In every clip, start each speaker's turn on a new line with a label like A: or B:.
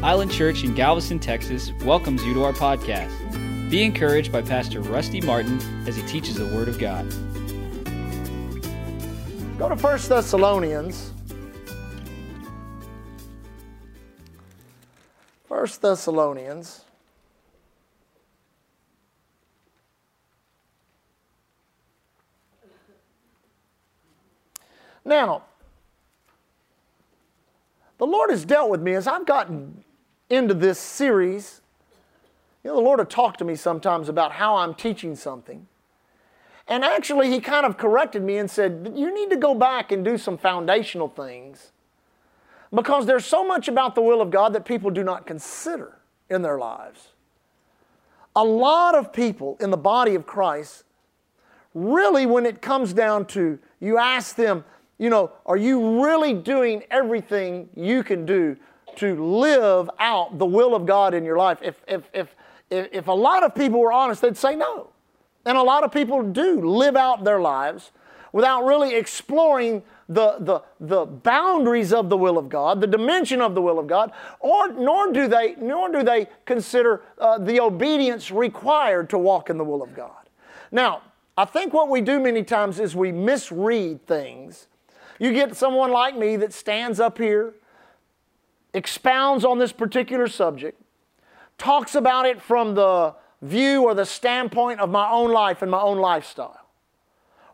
A: Island Church in Galveston, Texas welcomes you to our podcast. Be encouraged by Pastor Rusty Martin as he teaches the Word of God.
B: Go to 1 Thessalonians. 1 Thessalonians. Now, the Lord has dealt with me as I've gotten into this series, you know, the Lord had talked to me sometimes about how I'm teaching something. And actually, He kind of corrected me and said, You need to go back and do some foundational things because there's so much about the will of God that people do not consider in their lives. A lot of people in the body of Christ, really, when it comes down to you ask them, you know, are you really doing everything you can do to live out the will of God in your life. If, if, if, if a lot of people were honest, they'd say no. And a lot of people do live out their lives without really exploring the, the, the boundaries of the will of God, the dimension of the will of God, or, nor, do they, nor do they consider uh, the obedience required to walk in the will of God. Now, I think what we do many times is we misread things. You get someone like me that stands up here expounds on this particular subject, talks about it from the view or the standpoint of my own life and my own lifestyle.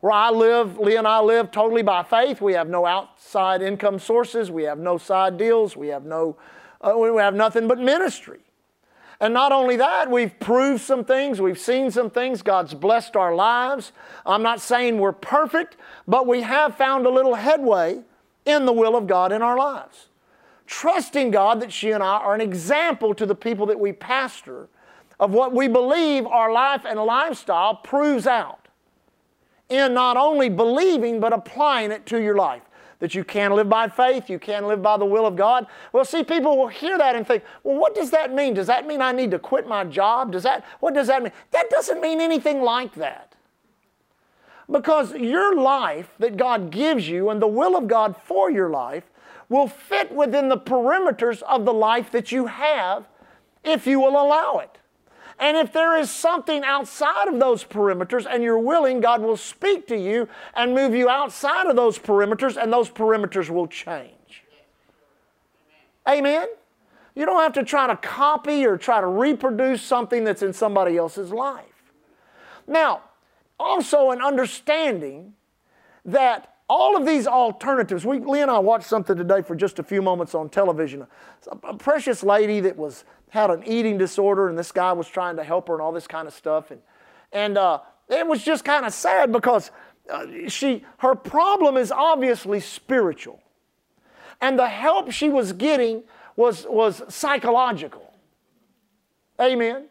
B: Where I live, Lee and I live totally by faith. We have no outside income sources. We have no side deals. We have no, uh, we have nothing but ministry. And not only that, we've proved some things, we've seen some things, God's blessed our lives. I'm not saying we're perfect, but we have found a little headway in the will of God in our lives trusting God that she and I are an example to the people that we pastor of what we believe our life and lifestyle proves out in not only believing but applying it to your life. That you can live by faith, you can live by the will of God. Well, see, people will hear that and think, well, what does that mean? Does that mean I need to quit my job? Does that, what does that mean? That doesn't mean anything like that. Because your life that God gives you and the will of God for your life will fit within the perimeters of the life that you have if you will allow it. And if there is something outside of those perimeters and you're willing, God will speak to you and move you outside of those perimeters, and those perimeters will change. Amen? You don't have to try to copy or try to reproduce something that's in somebody else's life. Now, also an understanding that all of these alternatives. We, Lee and I watched something today for just a few moments on television. A precious lady that was had an eating disorder, and this guy was trying to help her and all this kind of stuff. And and uh, it was just kind of sad because uh, she her problem is obviously spiritual, and the help she was getting was was psychological. Amen.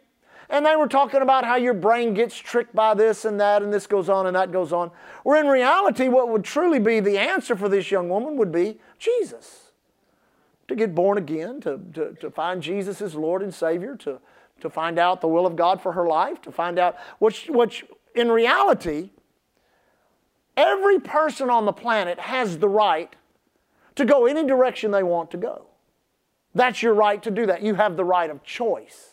B: And they were talking about how your brain gets tricked by this and that, and this goes on and that goes on. Where in reality, what would truly be the answer for this young woman would be Jesus. To get born again, to, to, to find Jesus as Lord and Savior, to, to find out the will of God for her life, to find out which, which in reality, every person on the planet has the right to go any direction they want to go. That's your right to do that. You have the right of choice.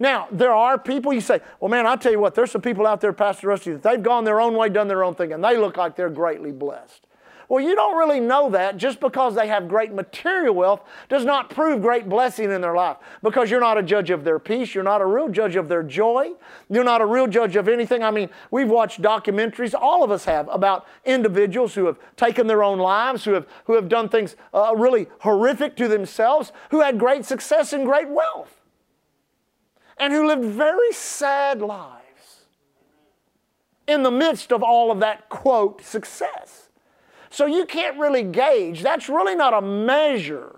B: Now, there are people you say, well, man, I'll tell you what, there's some people out there, Pastor Rusty, that they've gone their own way, done their own thing, and they look like they're greatly blessed. Well, you don't really know that just because they have great material wealth does not prove great blessing in their life because you're not a judge of their peace. You're not a real judge of their joy. You're not a real judge of anything. I mean, we've watched documentaries, all of us have, about individuals who have taken their own lives, who have, who have done things uh, really horrific to themselves, who had great success and great wealth and who lived very sad lives in the midst of all of that, quote, success. So you can't really gauge. That's really not a measure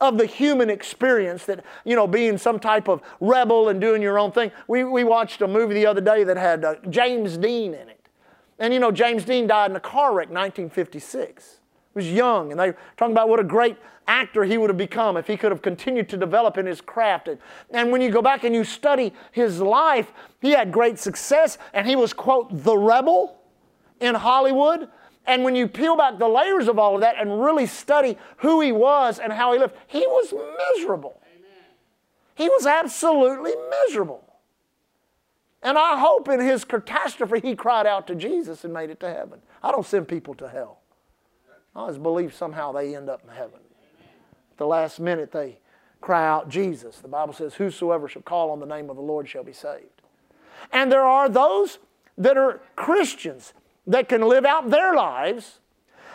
B: of the human experience that, you know, being some type of rebel and doing your own thing. We, we watched a movie the other day that had uh, James Dean in it. And, you know, James Dean died in a car wreck 1956. He was young, and they were talking about what a great actor he would have become if he could have continued to develop in his craft. And, when you go back and you study his life, he had great success and he was, quote, the rebel in Hollywood. And when you peel back the layers of all of that and really study who he was and how he lived, he was miserable. Amen. He was absolutely miserable. And I hope in his catastrophe he cried out to Jesus and made it to heaven. I don't send people to hell. I just believe somehow they end up in heaven. At the last minute, they cry out, Jesus. The Bible says, Whosoever shall call on the name of the Lord shall be saved. And there are those that are Christians that can live out their lives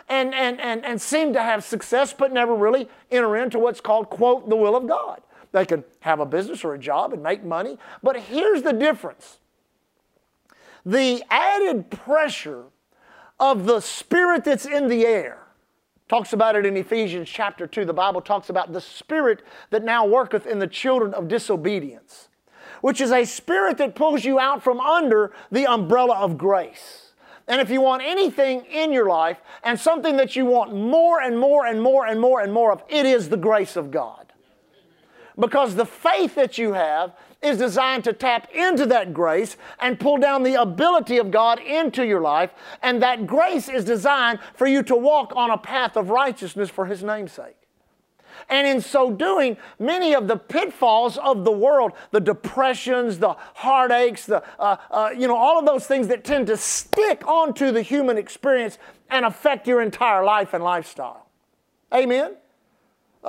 B: and, and, and, and seem to have success but never really enter into what's called, quote, the will of God. They can have a business or a job and make money. But here's the difference the added pressure of the spirit that's in the air Talks about it in Ephesians chapter 2. The Bible talks about the spirit that now worketh in the children of disobedience, which is a spirit that pulls you out from under the umbrella of grace. And if you want anything in your life and something that you want more and more and more and more and more of, it is the grace of God. Because the faith that you have is designed to tap into that grace and pull down the ability of God into your life. And that grace is designed for you to walk on a path of righteousness for His namesake. And in so doing, many of the pitfalls of the world, the depressions, the heartaches, the, uh, uh, you know, all of those things that tend to stick onto the human experience and affect your entire life and lifestyle. Amen?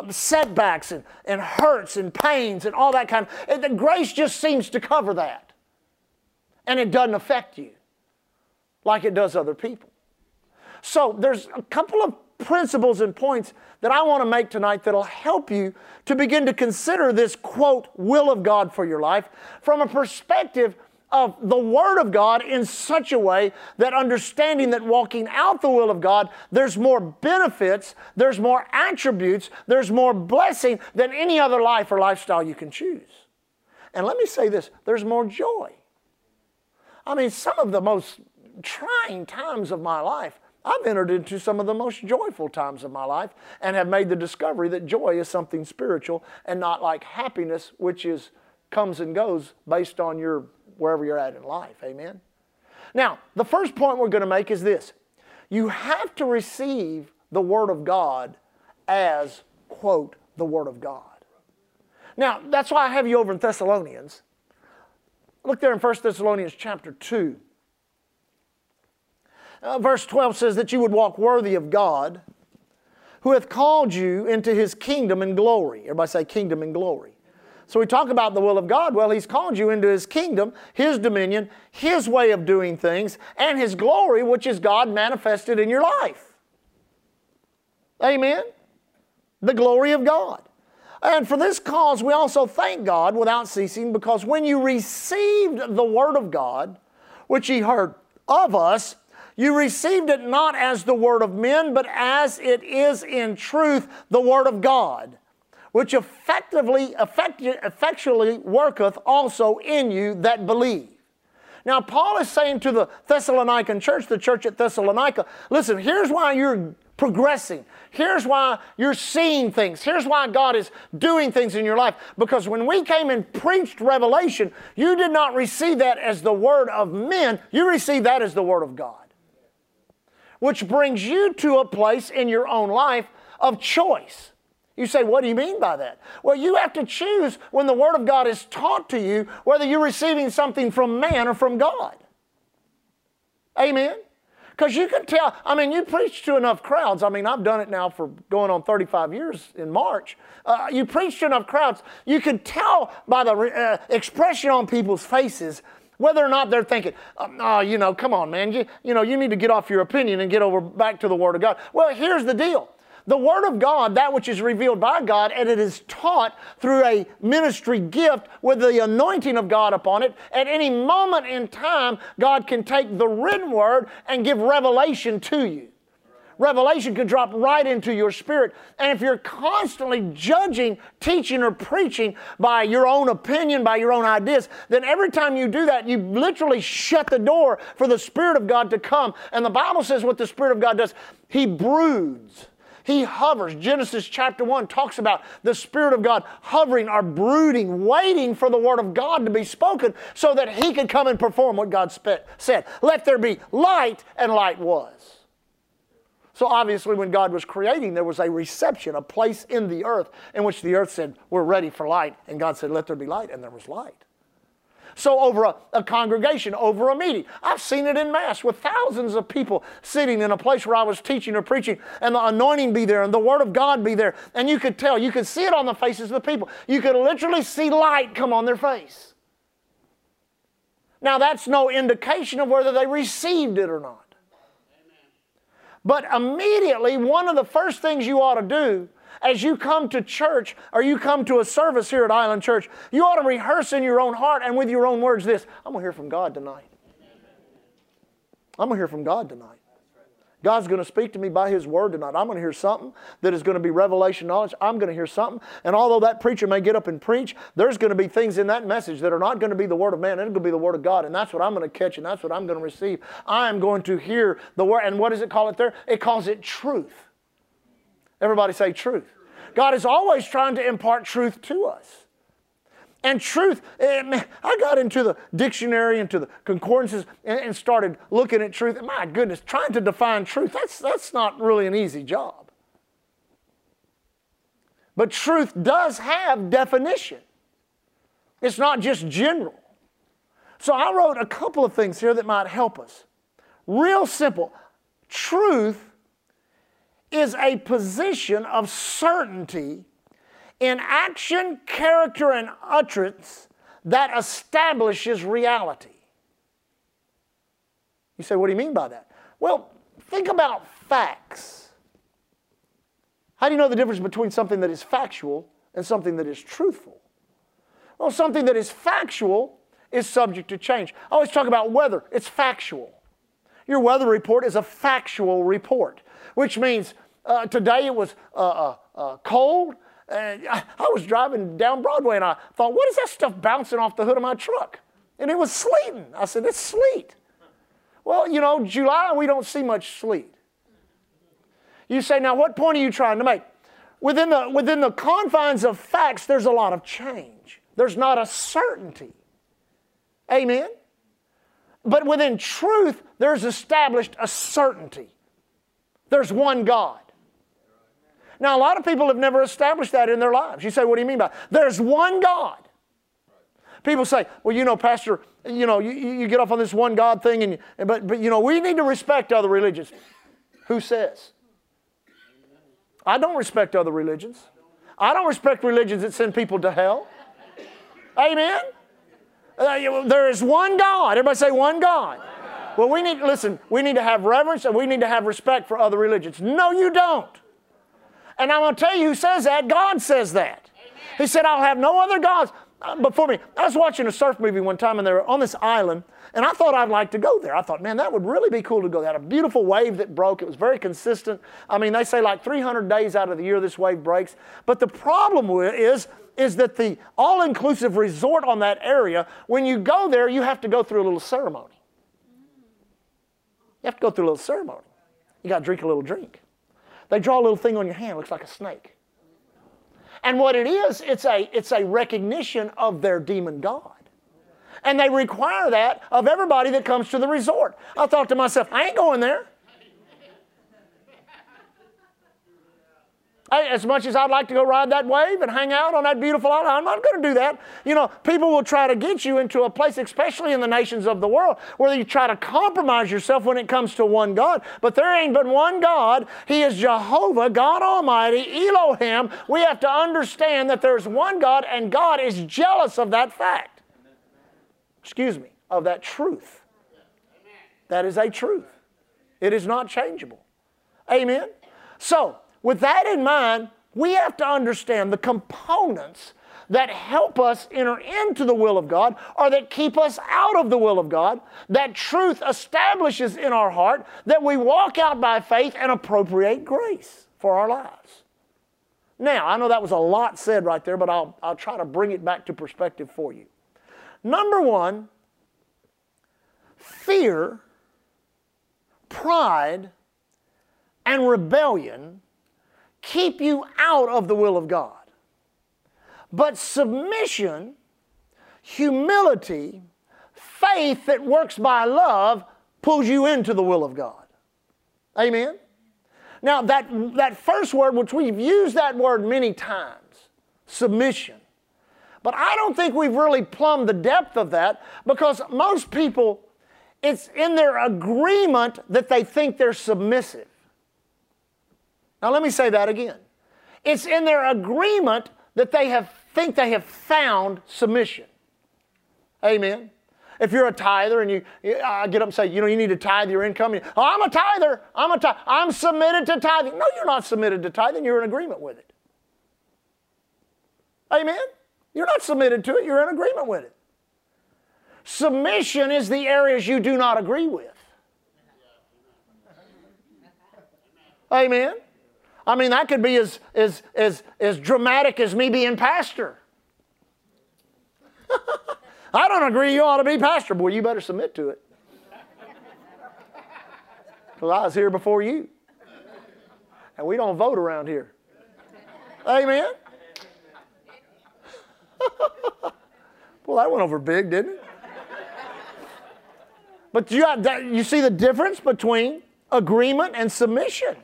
B: setbacks and, and hurts and pains and all that kind of the grace just seems to cover that and it doesn't affect you like it does other people so there's a couple of principles and points that i want to make tonight that'll help you to begin to consider this quote will of god for your life from a perspective of the Word of God in such a way that understanding that walking out the will of God, there's more benefits, there's more attributes, there's more blessing than any other life or lifestyle you can choose. And let me say this there's more joy. I mean, some of the most trying times of my life, I've entered into some of the most joyful times of my life and have made the discovery that joy is something spiritual and not like happiness, which is comes and goes based on your wherever you're at in life. Amen? Now, the first point we're going to make is this you have to receive the Word of God as, quote, the Word of God. Now, that's why I have you over in Thessalonians. Look there in 1 Thessalonians chapter 2. Uh, verse 12 says that you would walk worthy of God who hath called you into his kingdom and glory. Everybody say kingdom and glory. So we talk about the will of God. Well, He's called you into His kingdom, His dominion, His way of doing things, and His glory, which is God manifested in your life. Amen? The glory of God. And for this cause, we also thank God without ceasing, because when you received the Word of God, which He heard of us, you received it not as the Word of men, but as it is in truth the Word of God which effectively, effectually worketh also in you that believe. Now, Paul is saying to the Thessalonican church, the church at Thessalonica, listen, here's why you're progressing. Here's why you're seeing things. Here's why God is doing things in your life. Because when we came and preached revelation, you did not receive that as the word of men, you received that as the word of God. Which brings you to a place in your own life of choice. You say, what do you mean by that? Well, you have to choose when the Word of God is taught to you whether you're receiving something from man or from God. Amen? Because you can tell, I mean, you preach to enough crowds. I mean, I've done it now for going on 35 years in March. Uh, you preach to enough crowds, you can tell by the uh, expression on people's faces whether or not they're thinking, um, oh, you know, come on, man, you, you know, you need to get off your opinion and get over back to the Word of God. Well, here's the deal the Word of God, that which is revealed by God, and it is taught through a ministry gift with the anointing of God upon it. At any moment in time, God can take the written Word and give revelation to you. Revelation could drop right into your spirit. And if you're constantly judging, teaching, or preaching by your own opinion, by your own ideas, then every time you do that, you literally shut the door for the Spirit of God to come. And the Bible says what the Spirit of God does He broods he hovers. Genesis chapter 1 talks about the Spirit of God hovering or brooding, waiting for the Word of God to be spoken so that He could come and perform what God spe- said. Let there be light, and light was. So obviously, when God was creating, there was a reception, a place in the earth in which the earth said, We're ready for light. And God said, Let there be light. And there was light. So over a, a congregation, over a meeting. I've seen it in mass with thousands of people sitting in a place where I was teaching or preaching and the anointing be there and the word of God be there. And you could tell, you could see it on the faces of the people. You could literally see light come on their face. Now that's no indication of whether they received it or not. But immediately, one of the first things you ought to do as you come to church or you come to a service here at Island Church, you ought to rehearse in your own heart and with your own words this I'm going to hear from God tonight. I'm going to hear from God tonight. God's going to speak to me by His Word tonight. I'm going to hear something that is going to be revelation knowledge. I'm going to hear something. And although that preacher may get up and preach, there's going to be things in that message that are not going to be the Word of man. It's going to be the Word of God. And that's what I'm going to catch and that's what I'm going to receive. I'm going to hear the Word. And what does it call it there? It calls it truth. Everybody say truth. God is always trying to impart truth to us. And truth, eh, and I got into the dictionary, into the concordances, and, and started looking at truth. And my goodness, trying to define truth, that's, that's not really an easy job. But truth does have definition, it's not just general. So I wrote a couple of things here that might help us. Real simple truth is a position of certainty in action, character, and utterance that establishes reality. You say, what do you mean by that? Well, think about facts. How do you know the difference between something that is factual and something that is truthful? Well, something that is factual is subject to change. I always talk about weather, it's factual. Your weather report is a factual report which means uh, today it was uh, uh, uh, cold. And I, I was driving down Broadway and I thought, what is that stuff bouncing off the hood of my truck? And it was sleeting. I said, it's sleet. Well, you know, July, we don't see much sleet. You say, now what point are you trying to make? Within the, within the confines of facts, there's a lot of change. There's not a certainty. Amen? But within truth, there's established a certainty. There's one God. Now, a lot of people have never established that in their lives. You say, what do you mean by that? There's one God. People say, well, you know, Pastor, you know, you, you get off on this one God thing, and but, but, you know, we need to respect other religions. Who says? I don't respect other religions. I don't respect religions that send people to hell. Amen? Uh, there is one God. Everybody say, one God. Well, we need, listen, we need to have reverence and we need to have respect for other religions. No, you don't. And I'm going to tell you who says that. God says that. Amen. He said, I'll have no other gods uh, before me. I was watching a surf movie one time and they were on this island and I thought I'd like to go there. I thought, man, that would really be cool to go. They had a beautiful wave that broke. It was very consistent. I mean, they say like 300 days out of the year this wave breaks. But the problem is, is that the all-inclusive resort on that area, when you go there, you have to go through a little ceremony. You have to go through a little ceremony. You got to drink a little drink. They draw a little thing on your hand, looks like a snake. And what it is, it's a, it's a recognition of their demon god. And they require that of everybody that comes to the resort. I thought to myself, I ain't going there. as much as I'd like to go ride that wave and hang out on that beautiful island, I'm not going to do that. You know, people will try to get you into a place, especially in the nations of the world, where you try to compromise yourself when it comes to one God. But there ain't but one God. He is Jehovah, God Almighty, Elohim. We have to understand that there's one God, and God is jealous of that fact. Excuse me, of that truth. That is a truth. It is not changeable. Amen. So, with that in mind, we have to understand the components that help us enter into the will of God or that keep us out of the will of God, that truth establishes in our heart that we walk out by faith and appropriate grace for our lives. Now, I know that was a lot said right there, but I'll, I'll try to bring it back to perspective for you. Number one, fear, pride, and rebellion keep you out of the will of God. But submission, humility, faith that works by love pulls you into the will of God. Amen? Now, that, that first word, which we've used that word many times, submission. But I don't think we've really plumbed the depth of that because most people, it's in their agreement that they think they're submissive. Now, let me say that again. It's in their agreement that they have, think they have found submission. Amen. If you're a tither and you, I get up and say, you know, you need to tithe your income. oh, I'm a tither. I'm a tither. I'm submitted to tithing. No, you're not submitted to tithing. You're in agreement with it. Amen. You're not submitted to it. You're in agreement with it. Submission is the areas you do not agree with. Amen. I mean, that could be as, as, as, as dramatic as me being pastor. I don't agree you ought to be pastor. Boy, you better submit to it. Because I was here before you. And we don't vote around here. Amen? well, that went over big, didn't it? But you, have that, you see the difference between agreement and submission.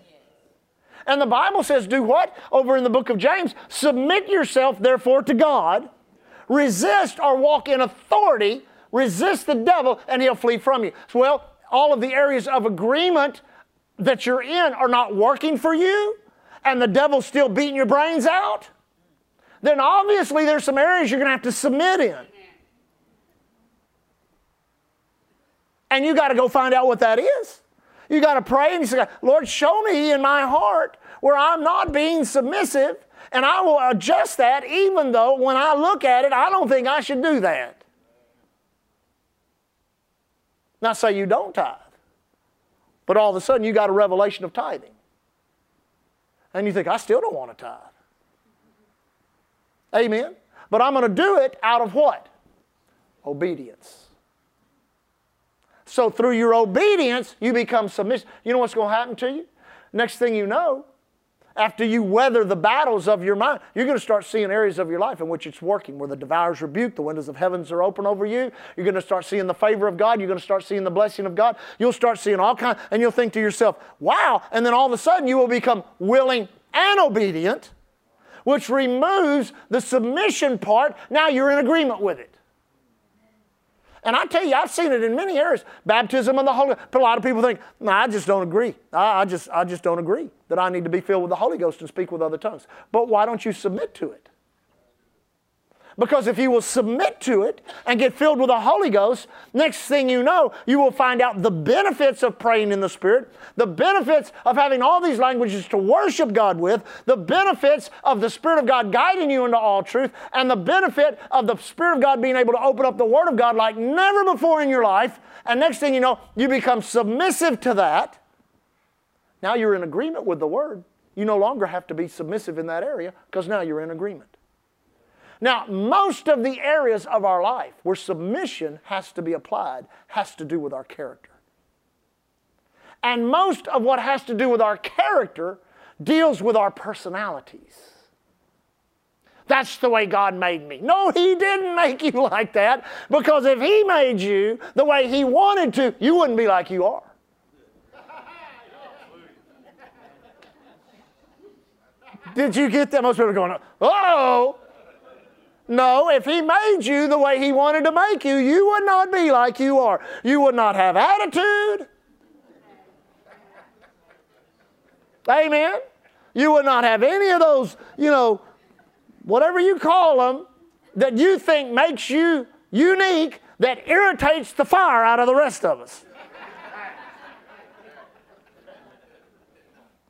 B: And the Bible says, do what? Over in the book of James, submit yourself therefore to God, resist or walk in authority, resist the devil, and he'll flee from you. Well, all of the areas of agreement that you're in are not working for you, and the devil's still beating your brains out, then obviously there's some areas you're going to have to submit in. And you got to go find out what that is. You got to pray and say, Lord, show me in my heart where I'm not being submissive, and I will adjust that even though when I look at it, I don't think I should do that. Not say you don't tithe, but all of a sudden you got a revelation of tithing. And you think, I still don't want to tithe. Amen. But I'm going to do it out of what? Obedience. So through your obedience, you become submissive. You know what's going to happen to you? Next thing you know, after you weather the battles of your mind, you're going to start seeing areas of your life in which it's working, where the devourer's rebuke, the windows of heavens are open over you. You're going to start seeing the favor of God. You're going to start seeing the blessing of God. You'll start seeing all kinds, and you'll think to yourself, wow. And then all of a sudden, you will become willing and obedient, which removes the submission part. Now you're in agreement with it. And I tell you, I've seen it in many areas. Baptism of the Holy But a lot of people think, I just don't agree. I, I, just, I just don't agree that I need to be filled with the Holy Ghost and speak with other tongues. But why don't you submit to it? Because if you will submit to it and get filled with the Holy Ghost, next thing you know, you will find out the benefits of praying in the Spirit, the benefits of having all these languages to worship God with, the benefits of the Spirit of God guiding you into all truth, and the benefit of the Spirit of God being able to open up the Word of God like never before in your life. And next thing you know, you become submissive to that. Now you're in agreement with the Word. You no longer have to be submissive in that area because now you're in agreement. Now, most of the areas of our life where submission has to be applied has to do with our character. And most of what has to do with our character deals with our personalities. That's the way God made me. No, He didn't make you like that because if He made you the way He wanted to, you wouldn't be like you are. Did you get that? Most people are going, oh, no, if He made you the way He wanted to make you, you would not be like you are. You would not have attitude. Amen. You would not have any of those, you know, whatever you call them, that you think makes you unique that irritates the fire out of the rest of us.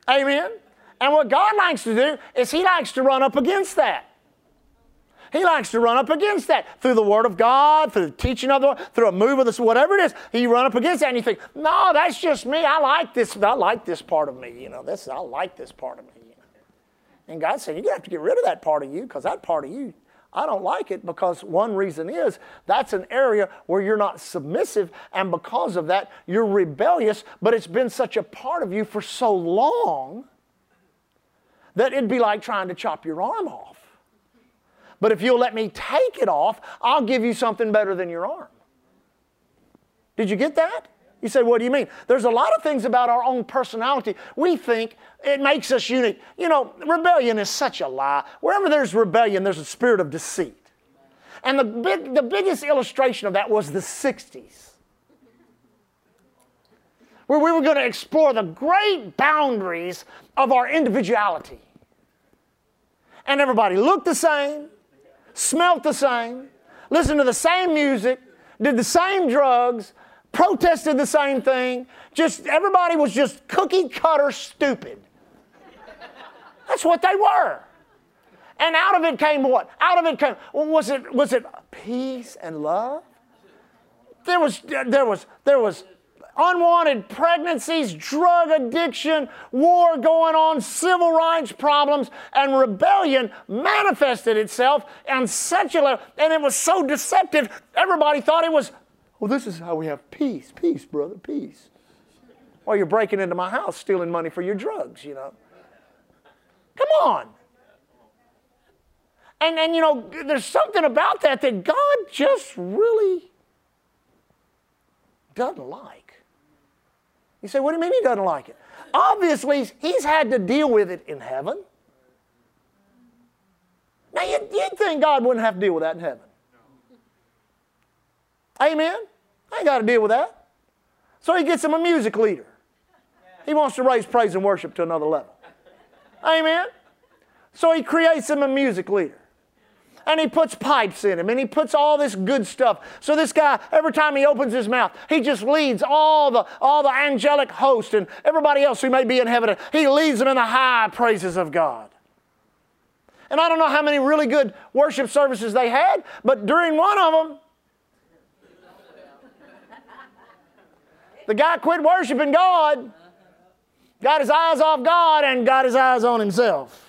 B: Amen. And what God likes to do is He likes to run up against that. He likes to run up against that through the Word of God, through the teaching of the Word, through a move of this, whatever it is. He run up against that and you think, no, that's just me. I like this. I like this part of me. You know, this. I like this part of me. And God said, you're gonna have to get rid of that part of you because that part of you. I don't like it because one reason is that's an area where you're not submissive, and because of that, you're rebellious, but it's been such a part of you for so long that it'd be like trying to chop your arm off. But if you'll let me take it off, I'll give you something better than your arm. Did you get that? You say, what do you mean? There's a lot of things about our own personality. We think it makes us unique. You know, rebellion is such a lie. Wherever there's rebellion, there's a spirit of deceit. And the, big, the biggest illustration of that was the 60s, where we were going to explore the great boundaries of our individuality. And everybody looked the same, smelt the same, listened to the same music, did the same drugs, protested the same thing. Just everybody was just cookie cutter stupid. That's what they were. And out of it came what? Out of it came was it was it peace and love? There was there was there was unwanted pregnancies, drug addiction, war going on, civil rights problems, and rebellion manifested itself on secular, and it was so deceptive, everybody thought it was, well, oh, this is how we have peace, peace, brother, peace. Or you're breaking into my house, stealing money for your drugs, you know. Come on. And, and you know, there's something about that that God just really doesn't like. You say, what do you mean he doesn't like it? Obviously, he's had to deal with it in heaven. Now, you'd, you'd think God wouldn't have to deal with that in heaven. Amen? I ain't got to deal with that. So he gets him a music leader. He wants to raise praise and worship to another level. Amen? So he creates him a music leader and he puts pipes in him and he puts all this good stuff. So this guy, every time he opens his mouth, he just leads all the all the angelic host and everybody else who may be in heaven. He leads them in the high praises of God. And I don't know how many really good worship services they had, but during one of them, the guy quit worshiping God, got his eyes off God, and got his eyes on himself.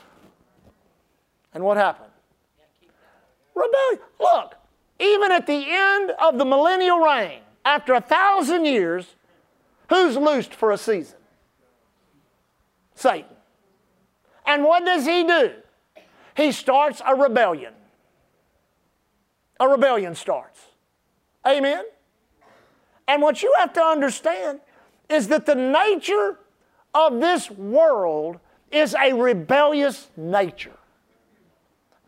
B: And what happened? rebellion. Look, even at the end of the millennial reign, after a thousand years, who's loosed for a season? Satan. And what does he do? He starts a rebellion. A rebellion starts. Amen? And what you have to understand is that the nature of this world is a rebellious nature.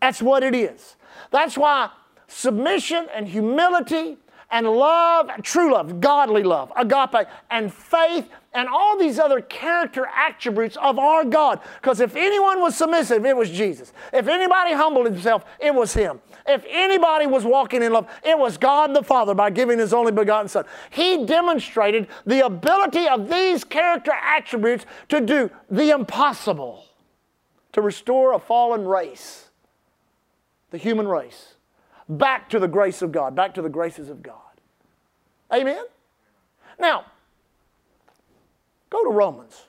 B: That's what it is. That's why submission and humility and love, true love, godly love, agape, and faith, and all these other character attributes of our God. Because if anyone was submissive, it was Jesus. If anybody humbled himself, it was him. If anybody was walking in love, it was God the Father by giving his only begotten Son. He demonstrated the ability of these character attributes to do the impossible, to restore a fallen race the human race back to the grace of God, back to the graces of God. Amen? Now, go to Romans.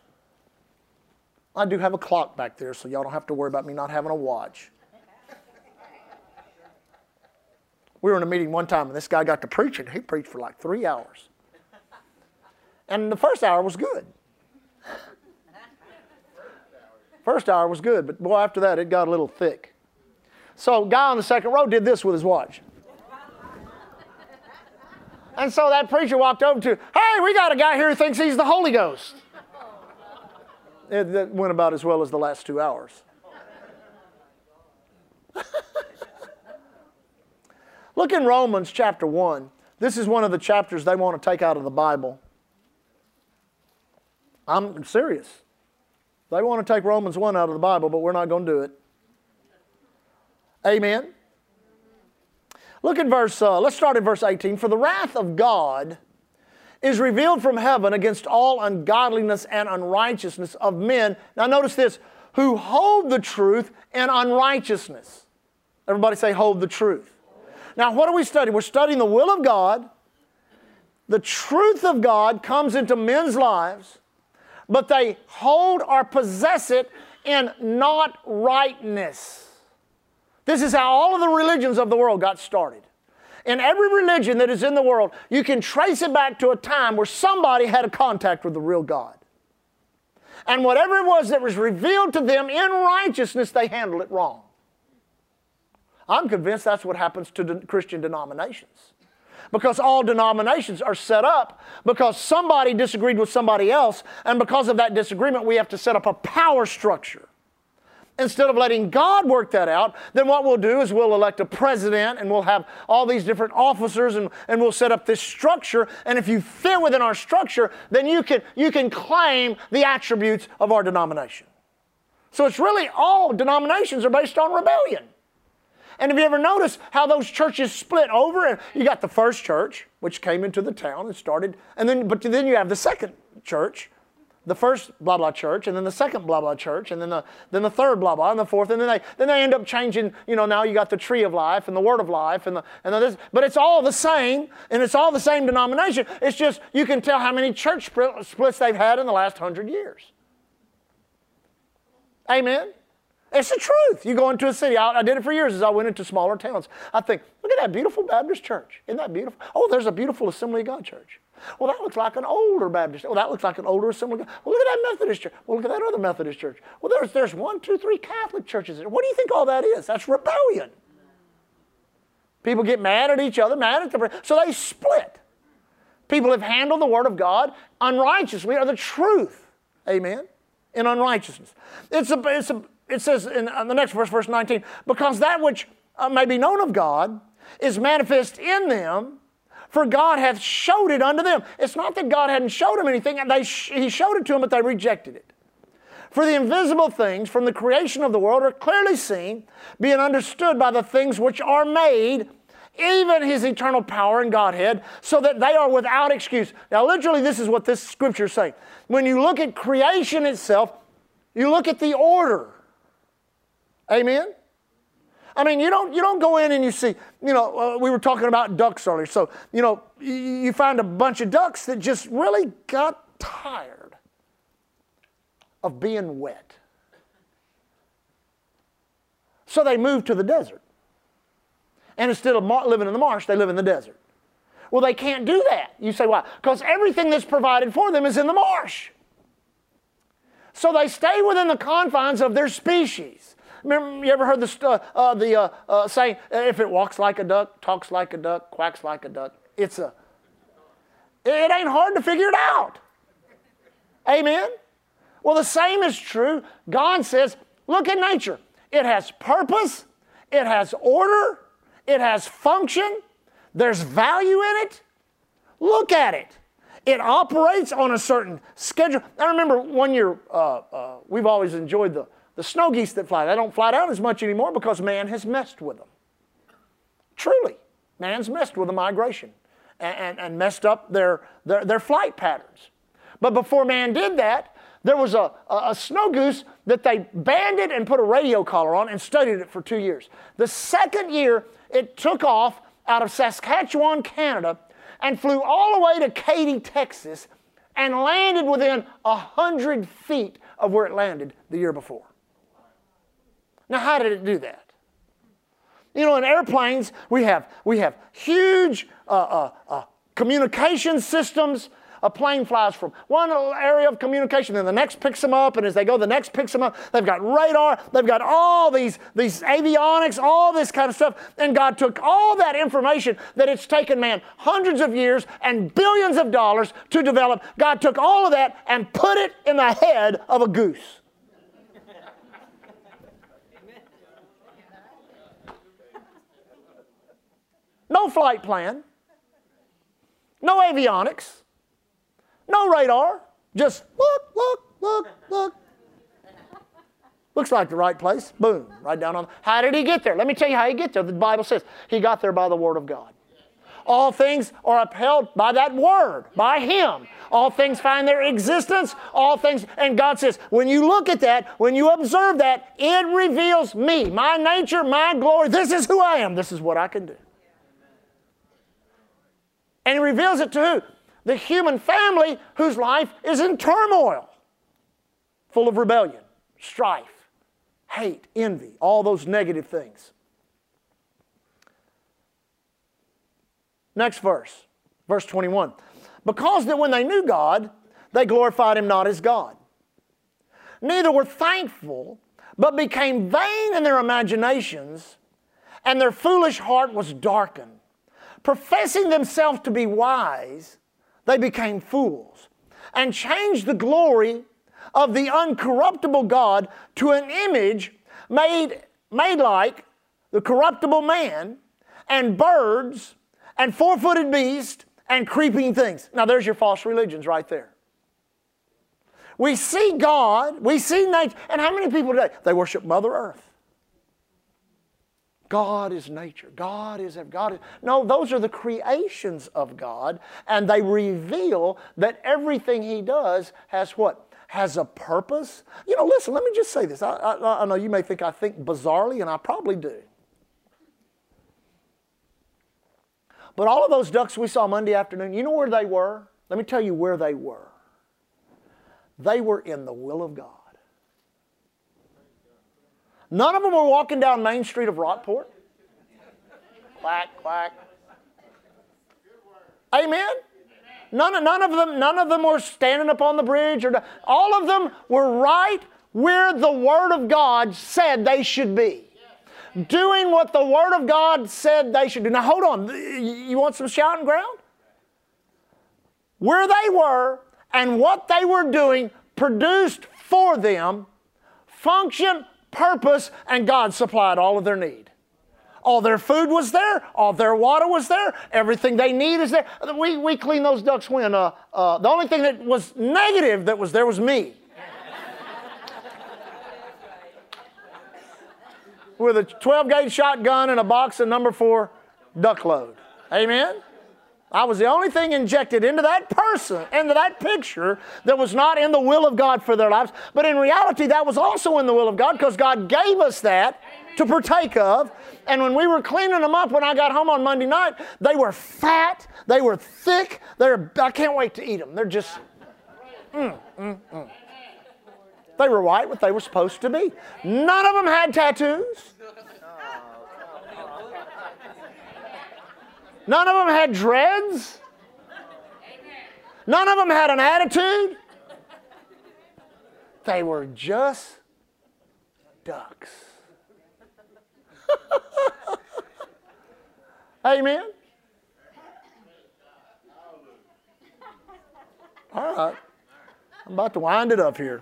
B: I do have a clock back there, so y'all don't have to worry about me not having a watch. We were in a meeting one time, and this guy got to preaching. He preached for like three hours. And the first hour was good. First hour was good, but boy, after that, it got a little thick. So, guy on the second row did this with his watch. And so that preacher walked over to, hey, we got a guy here who thinks he's the Holy Ghost. that went about as well as the last two hours. Look in Romans chapter 1. This is one of the chapters they want to take out of the Bible. I'm serious. They want to take Romans 1 out of the Bible, but we're not going to do it. Amen. Look at verse, uh, let's start at verse 18. For the wrath of God is revealed from heaven against all ungodliness and unrighteousness of men. Now, notice this who hold the truth and unrighteousness. Everybody say, hold the truth. Now, what are we studying? We're studying the will of God. The truth of God comes into men's lives, but they hold or possess it in not rightness. This is how all of the religions of the world got started. In every religion that is in the world, you can trace it back to a time where somebody had a contact with the real God. And whatever it was that was revealed to them in righteousness, they handled it wrong. I'm convinced that's what happens to de- Christian denominations. Because all denominations are set up because somebody disagreed with somebody else, and because of that disagreement, we have to set up a power structure Instead of letting God work that out, then what we'll do is we'll elect a president and we'll have all these different officers and, and we'll set up this structure. And if you fit within our structure, then you can, you can claim the attributes of our denomination. So it's really all denominations are based on rebellion. And have you ever noticed how those churches split over? And you got the first church, which came into the town and started, and then but then you have the second church, the first blah blah church, and then the second blah blah church, and then the then the third blah blah, and the fourth, and then they then they end up changing. You know, now you got the tree of life and the word of life, and the and the this, but it's all the same, and it's all the same denomination. It's just you can tell how many church splits they've had in the last hundred years. Amen. It's the truth. You go into a city. I, I, did it for years as I went into smaller towns. I think, look at that beautiful Baptist church. Isn't that beautiful? Oh, there's a beautiful Assembly of God church. Well, that looks like an older Baptist. Well, that looks like an older assembly. Well, look at that Methodist church. Well, look at that other Methodist church. Well, there's, there's one, two, three Catholic churches. What do you think all that is? That's rebellion. People get mad at each other, mad at the so they split. People have handled the word of God unrighteously or the truth. Amen. In unrighteousness. It's a, it's a, it says in the next verse, verse 19, because that which uh, may be known of God is manifest in them for God hath showed it unto them. It's not that God hadn't showed them anything, they sh- He showed it to them, but they rejected it. For the invisible things from the creation of the world are clearly seen, being understood by the things which are made, even His eternal power and Godhead, so that they are without excuse. Now, literally, this is what this scripture is saying. When you look at creation itself, you look at the order. Amen? I mean, you don't you don't go in and you see, you know, uh, we were talking about ducks earlier. So you know, you find a bunch of ducks that just really got tired of being wet, so they moved to the desert. And instead of living in the marsh, they live in the desert. Well, they can't do that. You say why? Because everything that's provided for them is in the marsh. So they stay within the confines of their species. Remember, you ever heard the, uh, uh, the uh, uh, saying, if it walks like a duck, talks like a duck, quacks like a duck? It's a, it ain't hard to figure it out. Amen? Well, the same is true. God says, look at nature. It has purpose, it has order, it has function, there's value in it. Look at it. It operates on a certain schedule. I remember one year, uh, uh, we've always enjoyed the the snow geese that fly, they don't fly down as much anymore because man has messed with them. Truly, man's messed with the migration and, and, and messed up their, their, their flight patterns. But before man did that, there was a, a, a, snow goose that they banded and put a radio collar on and studied it for two years. The second year, it took off out of Saskatchewan, Canada, and flew all the way to Katy, Texas, and landed within 100 feet of where it landed the year before. Now, how did it do that? You know, in airplanes, we have, we have huge uh, uh, uh, communication systems. A plane flies from one area of communication, then the next picks them up, and as they go, the next picks them up. They've got radar, they've got all these, these avionics, all this kind of stuff. And God took all that information that it's taken man hundreds of years and billions of dollars to develop. God took all of that and put it in the head of a goose. No flight plan, no avionics, no radar, just look, look, look, look. Looks like the right place. Boom, right down on. How did he get there? Let me tell you how he get there. The Bible says he got there by the word of God. All things are upheld by that word, by him. All things find their existence. All things, and God says, when you look at that, when you observe that, it reveals me, my nature, my glory. This is who I am. This is what I can do. And he reveals it to who? The human family whose life is in turmoil, full of rebellion, strife, hate, envy, all those negative things. Next verse, verse 21. Because that when they knew God, they glorified him not as God. Neither were thankful, but became vain in their imaginations, and their foolish heart was darkened. Professing themselves to be wise, they became fools and changed the glory of the uncorruptible God to an image made, made like the corruptible man and birds and four footed beasts and creeping things. Now, there's your false religions right there. We see God, we see nature. And how many people today? They worship Mother Earth. God is nature. God is God. Is, no, those are the creations of God, and they reveal that everything He does has what has a purpose. You know, listen. Let me just say this. I, I, I know you may think I think bizarrely, and I probably do. But all of those ducks we saw Monday afternoon, you know where they were? Let me tell you where they were. They were in the will of God. None of them were walking down Main Street of Rockport. Clack, clack. Amen? None, none, of them, none of them were standing up on the bridge. Or, all of them were right where the Word of God said they should be. Doing what the Word of God said they should do. Now, hold on. You want some shouting ground? Where they were and what they were doing produced for them function purpose, and God supplied all of their need. All their food was there, all their water was there, everything they need is there. We, we clean those ducks when uh, uh, the only thing that was negative that was there was me. With a 12 gauge shotgun and a box of number four duck load. Amen? I was the only thing injected into that person, into that picture that was not in the will of God for their lives. But in reality, that was also in the will of God because God gave us that Amen. to partake of. And when we were cleaning them up when I got home on Monday night, they were fat, they were thick, they're I can't wait to eat them. They're just mm, mm, mm. They were white, what they were supposed to be. None of them had tattoos. None of them had dreads. None of them had an attitude. They were just ducks. Amen. All right. I'm about to wind it up here.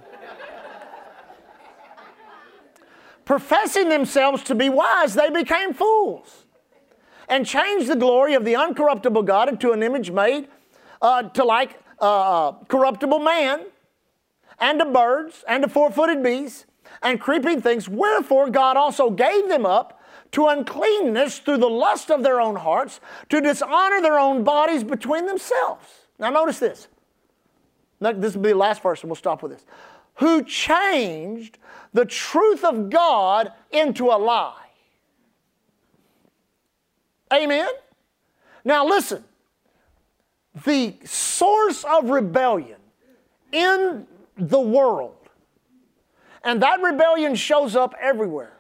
B: Professing themselves to be wise, they became fools and changed the glory of the uncorruptible God into an image made uh, to like uh, uh corruptible man, and to birds, and to four footed beasts, and creeping things. Wherefore God also gave them up to uncleanness through the lust of their own hearts, to dishonor their own bodies between themselves. Now, notice this. This will be the last verse, and we'll stop with this. Who changed the truth of God into a lie Amen? Now listen, the source of rebellion in the world, and that rebellion shows up everywhere,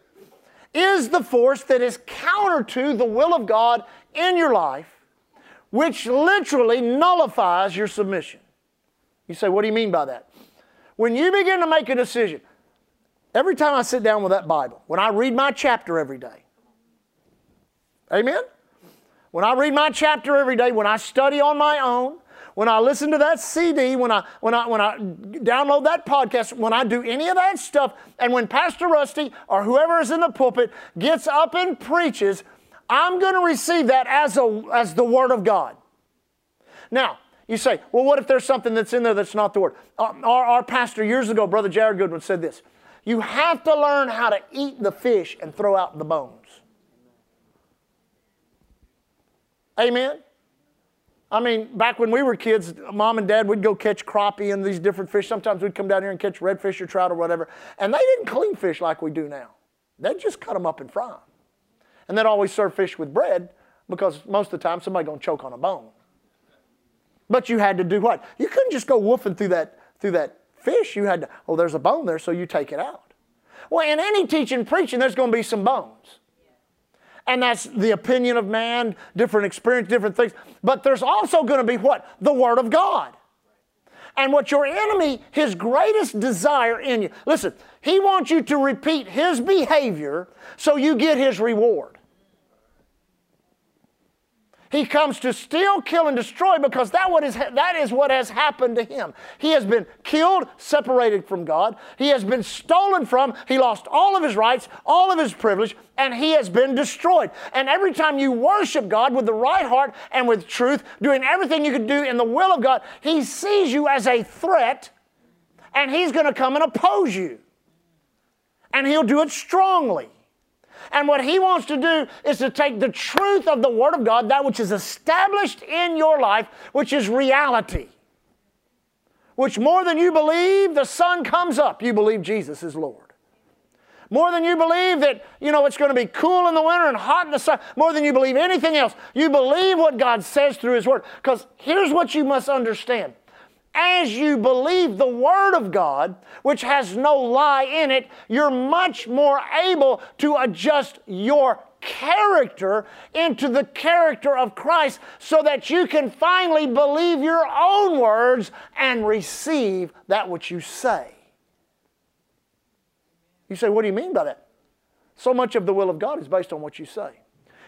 B: is the force that is counter to the will of God in your life, which literally nullifies your submission. You say, What do you mean by that? When you begin to make a decision, every time I sit down with that Bible, when I read my chapter every day, amen? When I read my chapter every day, when I study on my own, when I listen to that CD, when I, when, I, when I download that podcast, when I do any of that stuff, and when Pastor Rusty or whoever is in the pulpit gets up and preaches, I'm going to receive that as, a, as the Word of God. Now, you say, well, what if there's something that's in there that's not the Word? Uh, our, our, pastor years ago, Brother Jared Goodwin, said this You have to learn how to eat the fish and throw out the bones. Amen? I mean, back when we were kids, mom and dad would go catch crappie and these different fish. Sometimes we'd come down here and catch redfish or trout or whatever. And they didn't clean fish like we do now. They'd just cut them up and fry them. And they'd always serve fish with bread because most of the time somebody going to choke on a bone. But you had to do what? You couldn't just go woofing through that, through that fish. You had to, oh, there's a bone there, so you take it out. Well, in any teaching, preaching, there's going to be some bones and that's the opinion of man, different experience, different things. But there's also going to be what? The Word of God. And what your enemy, his greatest desire in you, listen, he wants you to repeat his behavior so you get his reward. He comes to steal, kill, and destroy because that, what is, that is what has happened to him. He has been killed, separated from God. He has been stolen from. He lost all of his rights, all of his privilege, and he has been destroyed. And every time you worship God with the right heart and with truth, doing everything you could do in the will of God, he sees you as a threat and he's going to come and oppose you. And he'll do it strongly. And what he wants to do is to take the truth of the Word of God, that which is established in your life, which is reality. Which more than you believe the sun comes up, you believe Jesus is Lord. More than you believe that, you know, it's going to be cool in the winter and hot in the sun. More than you believe anything else. You believe what God says through His Word. Because here's what you must understand as you believe the Word of God, which has no lie in it, you're much more able to adjust your character into the character of Christ so that you can finally believe your own words and receive that which you say. You say, What do you mean by that? So much of the will of God is based on what you say.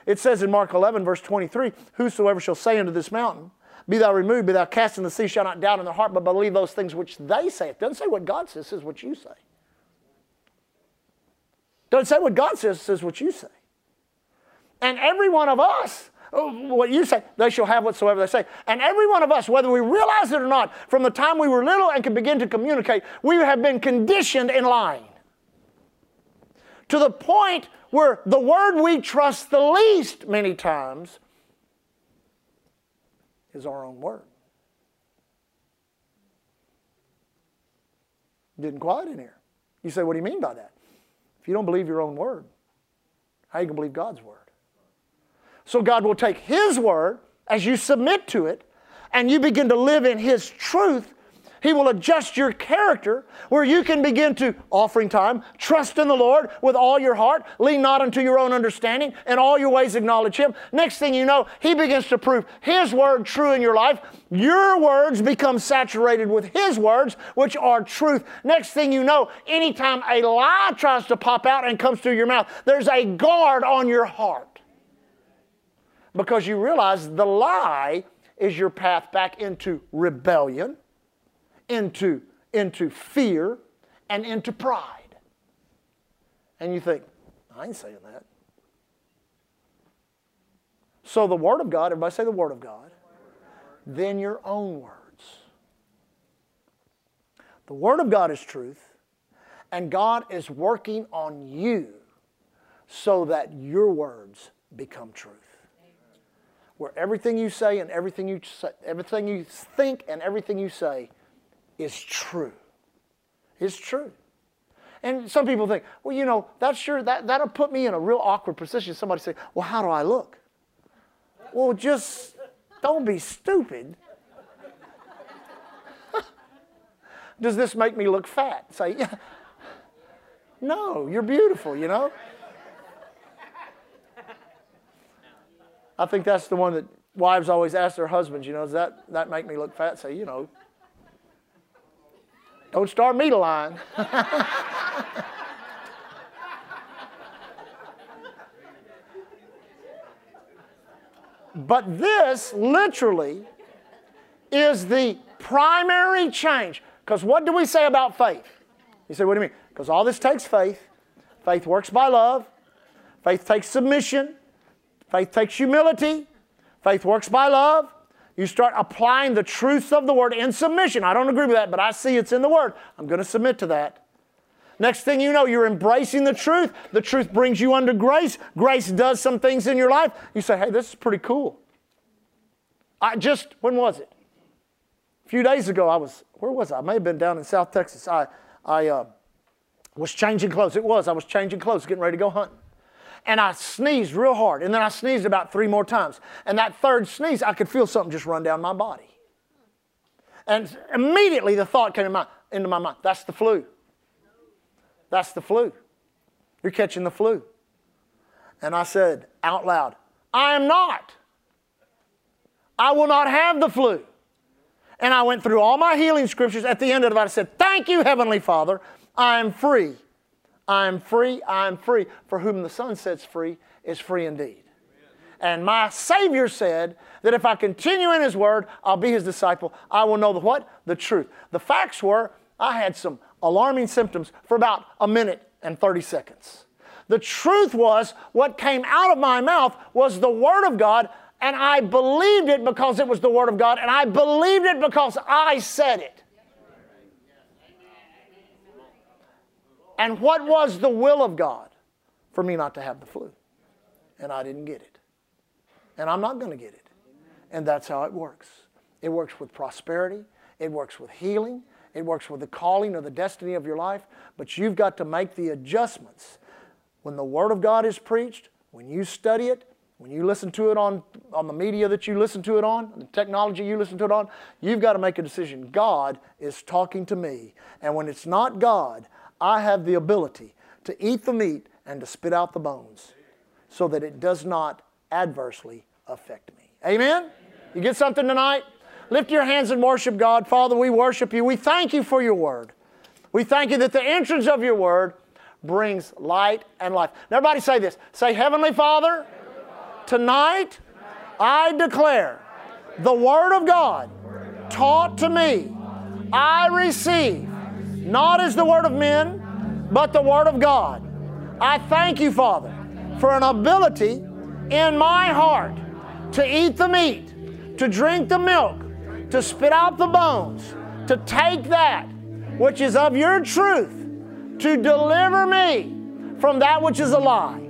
B: It says in Mark 11, verse 23 Whosoever shall say unto this mountain, be thou removed, be thou cast in the sea, shall not doubt in their heart, but believe those things which they say. It doesn't say what God says, it says what you say. do not say what God says, it says what you say. And every one of us, oh, what you say, they shall have whatsoever they say. And every one of us, whether we realize it or not, from the time we were little and could begin to communicate, we have been conditioned in lying. To the point where the word we trust the least, many times, is our own word. Didn't quiet in here. You say, what do you mean by that? If you don't believe your own word, how you can believe God's word? So God will take His word as you submit to it and you begin to live in His truth he will adjust your character where you can begin to, offering time, trust in the Lord with all your heart, lean not unto your own understanding, and all your ways acknowledge Him. Next thing you know, He begins to prove His word true in your life. Your words become saturated with His words, which are truth. Next thing you know, anytime a lie tries to pop out and comes through your mouth, there's a guard on your heart because you realize the lie is your path back into rebellion into, into fear and into pride. And you think, I ain't saying that. So the Word of God, everybody say the Word of God, then your own words. The Word of God is truth, and God is working on you so that your words become truth. Where everything you say and everything you say, everything you think and everything you say is true. It's true. And some people think, well, you know, that's sure that that'll put me in a real awkward position. Somebody say, well, how do I look? Well, just don't be stupid. Does this make me look fat? Say, yeah. No, you're beautiful, you know? I think that's the one that wives always ask their husbands, you know, does that, that make me look fat? Say, you know, don't start me to lying. but this literally is the primary change. Because what do we say about faith? You say, what do you mean? Because all this takes faith. Faith works by love. Faith takes submission. Faith takes humility. Faith works by love. You start applying the truths of the word in submission. I don't agree with that, but I see it's in the word. I'm going to submit to that. Next thing you know, you're embracing the truth. The truth brings you under grace. Grace does some things in your life. You say, hey, this is pretty cool. I just, when was it? A few days ago, I was, where was I? I may have been down in South Texas. I, I uh, was changing clothes. It was, I was changing clothes, getting ready to go hunting and I sneezed real hard. And then I sneezed about three more times. And that third sneeze, I could feel something just run down my body. And immediately the thought came in my, into my mind that's the flu. That's the flu. You're catching the flu. And I said out loud, I am not. I will not have the flu. And I went through all my healing scriptures. At the end of it, I said, Thank you, Heavenly Father. I am free I am free, I am free. For whom the Son sets free is free indeed. And my Savior said that if I continue in His Word, I'll be His disciple. I will know the what? The truth. The facts were I had some alarming symptoms for about a minute and 30 seconds. The truth was what came out of my mouth was the Word of God, and I believed it because it was the Word of God, and I believed it because I said it. And what was the will of God? For me not to have the flu. And I didn't get it. And I'm not going to get it. And that's how it works. It works with prosperity, it works with healing, it works with the calling or the destiny of your life. But you've got to make the adjustments. When the Word of God is preached, when you study it, when you listen to it on, on the media that you listen to it on, the technology you listen to it on, you've got to make a decision. God is talking to me. And when it's not God, I have the ability to eat the meat and to spit out the bones so that it does not adversely affect me. Amen? Amen. You get something tonight? Lift your hands and worship God. Father, we worship you. We thank you for your word. We thank you that the entrance of your word brings light and life. Now everybody say this. Say, Heavenly Father, tonight, I, declare the word of God taught to me. I receive not as the word of men, but the word of God. I thank you, Father, for an ability in my heart to eat the meat, to drink the milk, to spit out the bones, to take that which is of your truth, to deliver me from that which is a lie.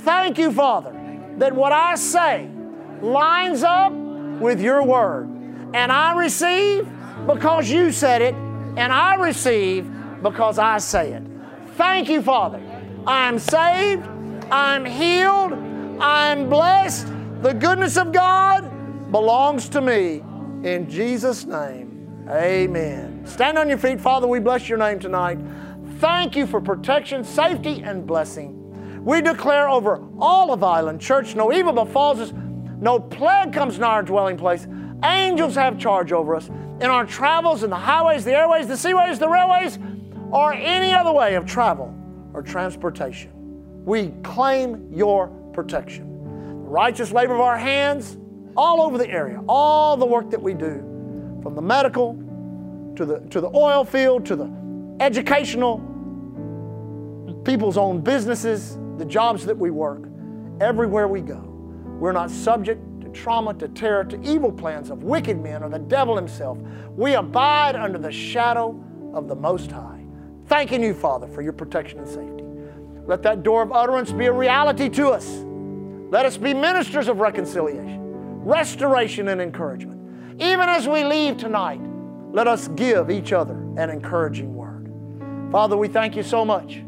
B: Thank you, Father, that what I say lines up with your word. And I receive because you said it and I receive because I say it. Thank you, Father. I'm saved, I'm healed, I'm blessed. The goodness of God belongs to me. In Jesus' name, amen. Stand on your feet, Father. We bless your name tonight. Thank you for protection, safety, and blessing. We declare over all of Island Church no evil befalls us, no plague comes nigh our dwelling place. Angels have charge over us in our travels in the highways, the airways, the seaways, the railways, or any other way of travel or transportation. We claim your protection. The righteous labor of our hands all over the area, all the work that we do, from the medical to the, to the oil field to the educational, people's own businesses, the jobs that we work, everywhere we go. We're not subject trauma, to terror, to evil plans of wicked men or the devil himself. We abide under the shadow of the Most High. Thanking you, Father, for your protection and safety. Let that door of utterance be a reality to us. Let us be ministers of reconciliation, restoration, and encouragement. Even as we leave tonight, let us give each other an encouraging word. Father, we thank you so much.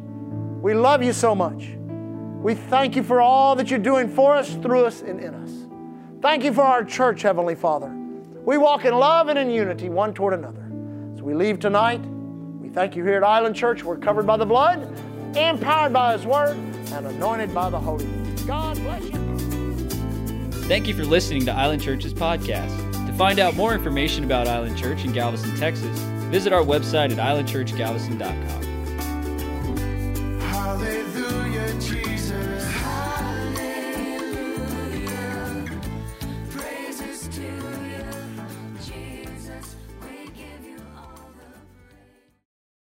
B: We love you so much. We thank you for all that you're doing for us, through us, and in us. Thank you for our church, Heavenly Father. We walk in love and in unity one toward another. As we leave tonight, we thank you here at Island Church. We're covered by the blood, empowered by His Word, and anointed by the Holy God bless you.
A: Thank you for listening to Island Church's podcast. To find out more information about Island Church in Galveston, Texas, visit our website at islandchurchgalveston.com. Hallelujah, Jesus.